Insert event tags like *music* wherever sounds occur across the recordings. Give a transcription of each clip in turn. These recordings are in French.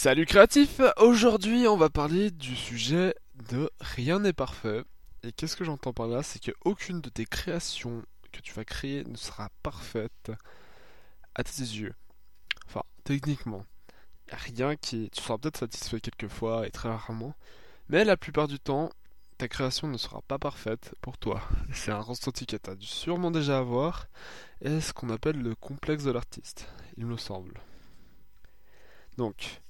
Salut créatif Aujourd'hui on va parler du sujet de rien n'est parfait. Et qu'est-ce que j'entends par là? C'est qu'aucune de tes créations que tu vas créer ne sera parfaite à tes yeux. Enfin, techniquement. Rien qui... Tu seras peut-être satisfait quelquefois et très rarement. Mais la plupart du temps, ta création ne sera pas parfaite pour toi. *laughs* C'est un ressenti que tu as dû sûrement déjà avoir. Et ce qu'on appelle le complexe de l'artiste, il me semble. Donc,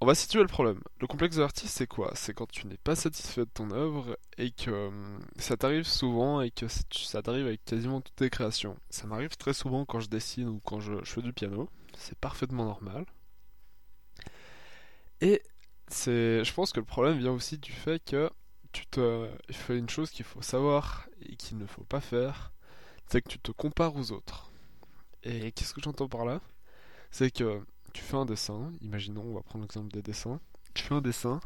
on va situer le problème. Le complexe de l'artiste, c'est quoi? C'est quand tu n'es pas satisfait de ton œuvre et que hum, ça t'arrive souvent et que ça t'arrive avec quasiment toutes tes créations. Ça m'arrive très souvent quand je dessine ou quand je, fais du piano. C'est parfaitement normal. Et c'est, je pense que le problème vient aussi du fait que tu te fais une chose qu'il faut savoir et qu'il ne faut pas faire, c'est que tu te compares aux autres. Et qu'est-ce que j'entends par là? C'est que tu fais un dessin, imaginons, on va prendre l'exemple des dessins, tu fais un dessin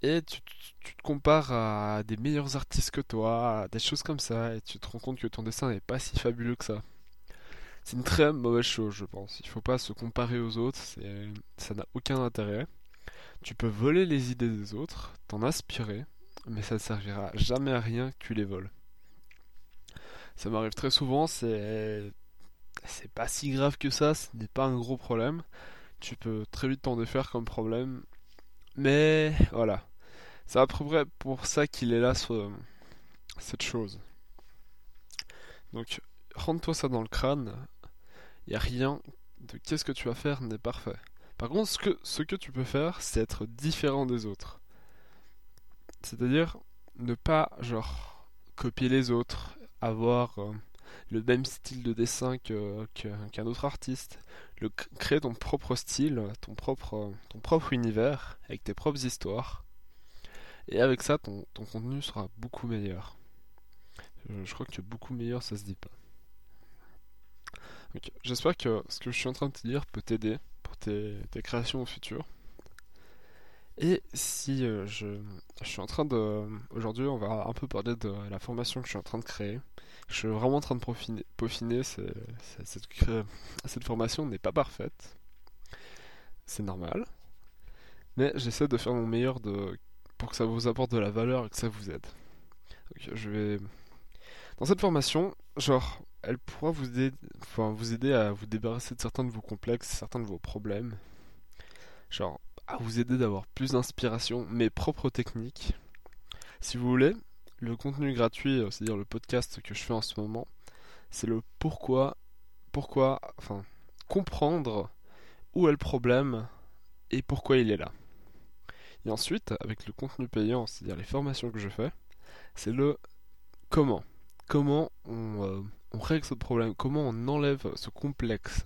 et tu, te compares à des meilleurs artistes que toi, des choses comme ça, et tu te rends compte que ton dessin n'est pas si fabuleux que ça. C'est une très mauvaise chose, je pense. Il faut pas se comparer aux autres, ça n'a aucun intérêt. Tu peux voler les idées des autres, t'en inspirer, mais ça ne servira jamais à rien que tu les voles. Ça m'arrive très souvent, c'est c'est pas si grave que ça, ce n'est pas un gros problème. Tu peux très vite t'en défaire comme problème. Mais voilà. C'est à peu près pour ça qu'il est là, cette chose. Donc, rentre-toi ça dans le crâne. Il n'y a rien de qu'est-ce que tu vas faire n'est parfait. Par contre, ce que, ce que tu peux faire, c'est être différent des autres. C'est-à-dire ne pas, genre, copier les autres, avoir euh, le même style de dessin qu'un autre artiste. Le, créer ton propre style, ton propre, ton propre univers, avec tes propres histoires. Et avec ça, ton, contenu sera beaucoup meilleur. Je, crois que beaucoup meilleur, ça se dit pas. J'espère que ce que je suis en train de te dire peut t'aider pour tes, créations au futur. Et si euh, je, suis en train de... Aujourd'hui, on va un peu parler de la formation que je suis en train de créer. Je suis vraiment en train de peaufiner. cette, formation n'est pas parfaite. C'est normal. Mais j'essaie de faire mon meilleur pour que ça vous apporte de la valeur et que ça vous aide. Dans cette formation, genre, elle pourra vous aider, enfin, vous aider à vous débarrasser de certains de vos complexes, certains de vos problèmes. Genre, à vous aider d'avoir plus d'inspiration, mes propres techniques. Si vous voulez, le contenu gratuit, euh, c'est-à-dire le podcast que je fais en ce moment, c'est le pourquoi, pourquoi, enfin, comprendre où est le problème et pourquoi il est là. Et ensuite, avec le contenu payant, c'est-à-dire les formations que je fais, c'est le comment. Comment on, euh, on, règle ce problème, comment on enlève ce complexe,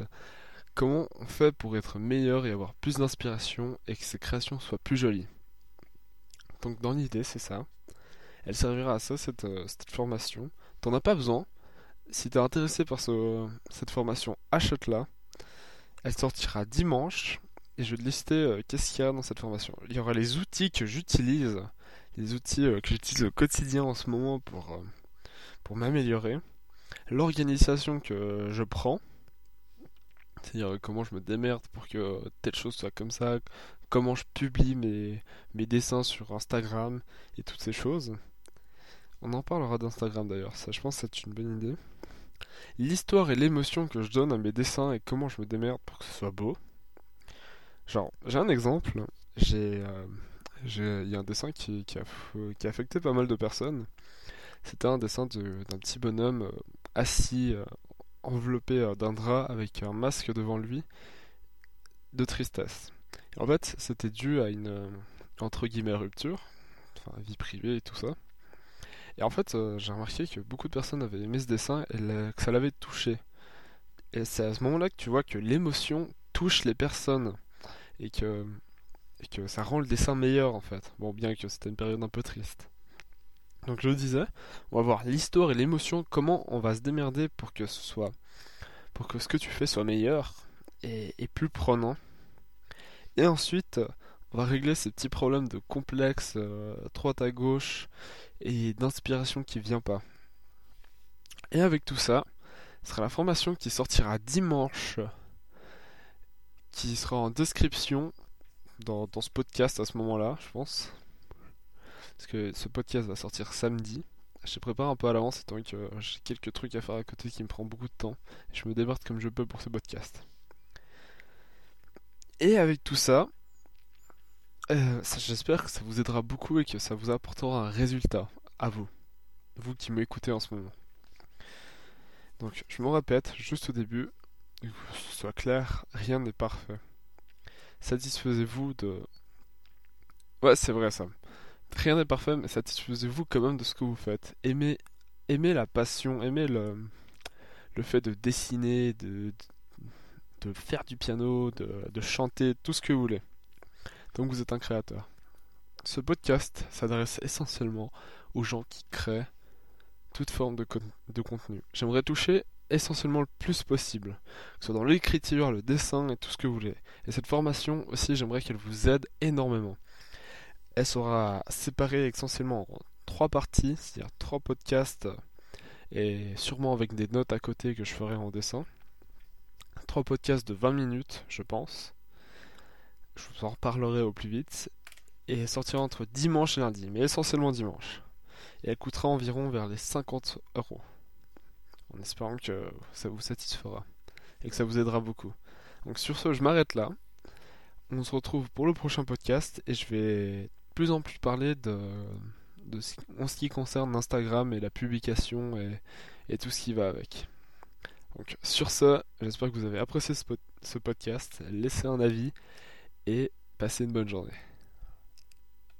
comment on fait pour être meilleur et avoir plus d'inspiration et que ses créations soient plus jolies? Donc dans l'idée, c'est ça. Elle servira à ça, cette, euh, formation. T'en as pas besoin. Si t'es intéressé par ce, cette formation, achète-la. Elle sortira dimanche. Et je vais te lister euh, qu'est-ce qu'il y a dans cette formation. Il y aura les outils que j'utilise. Les outils euh, que j'utilise au quotidien en ce moment pour m'améliorer. L'organisation que je prends. C'est-à-dire comment je me démerde pour que telle chose soit comme ça, comment je publie mes, dessins sur Instagram et toutes ces choses. On en parlera d'Instagram d'ailleurs, ça je pense que c'est une bonne idée. L'histoire et l'émotion que je donne à mes dessins et comment je me démerde pour que ce soit beau. Genre, j'ai un exemple, j'ai euh, il y a un dessin qui, a, affecté pas mal de personnes. C'était un dessin d'un petit bonhomme euh, assis, euh, enveloppé d'un drap avec un masque devant lui, de tristesse. en fait, c'était dû à une, entre guillemets, rupture, enfin, vie privée et tout ça. Et en fait, euh, j'ai remarqué que beaucoup de personnes avaient aimé ce dessin et que ça l'avait touché. Et c'est à ce moment-là que tu vois que l'émotion touche les personnes et que, et que ça rend le dessin meilleur en fait. Bon, bien que c'était une période un peu triste. Donc je le disais, on va voir l'histoire et l'émotion, comment on va se démerder pour que ce soit, que ce que tu fais soit meilleur et, plus prenant. Et ensuite, on va régler ces petits problèmes de complexe, euh, droite à gauche et d'inspiration qui vient pas. Et avec tout ça, ce sera la formation qui sortira dimanche, qui sera en description. dans, dans ce podcast à ce moment-là, je pense. Parce que ce podcast va sortir samedi. Je prépare un peu à l'avance étant que j'ai quelques trucs à faire à côté qui me prend beaucoup de temps. Je me démerde comme je peux pour ce podcast. Et avec tout ça, euh, j'espère que ça vous aidera beaucoup et que ça vous apportera un résultat à vous. Vous qui m'écoutez en ce moment. Donc je me répète juste au début, que ce soit clair, rien n'est parfait. Satisfaisez-vous de... Ouais, c'est vrai ça. Rien n'est parfait, mais satisfaisez-vous quand même de ce que vous faites. Aimez, aimez la passion, aimez le, le fait de dessiner, de, faire du piano, de, de chanter, tout ce que vous voulez. Donc vous êtes un créateur. Ce podcast s'adresse essentiellement aux gens qui créent toute forme de, de contenu. J'aimerais toucher essentiellement le plus possible, que ce soit dans l'écriture, le dessin et tout ce que vous voulez. Et cette formation aussi, j'aimerais qu'elle vous aide énormément. Elle sera séparée essentiellement en trois parties, c'est-à-dire trois podcasts et sûrement avec des notes à côté que je ferai en dessin. Trois podcasts de 20 minutes, je pense. Je vous en reparlerai au plus vite. Et sortira entre dimanche et lundi, mais essentiellement dimanche. Et elle coûtera environ vers les 50 euros. En espérant que ça vous satisfera et que ça vous aidera beaucoup. Donc sur ce, je m'arrête là. On se retrouve pour le prochain podcast et je vais plus en plus parler de, ce qui concerne Instagram et la publication et, tout ce qui va avec. Donc sur ce, j'espère que vous avez apprécié ce podcast. Laissez un avis et passez une bonne journée.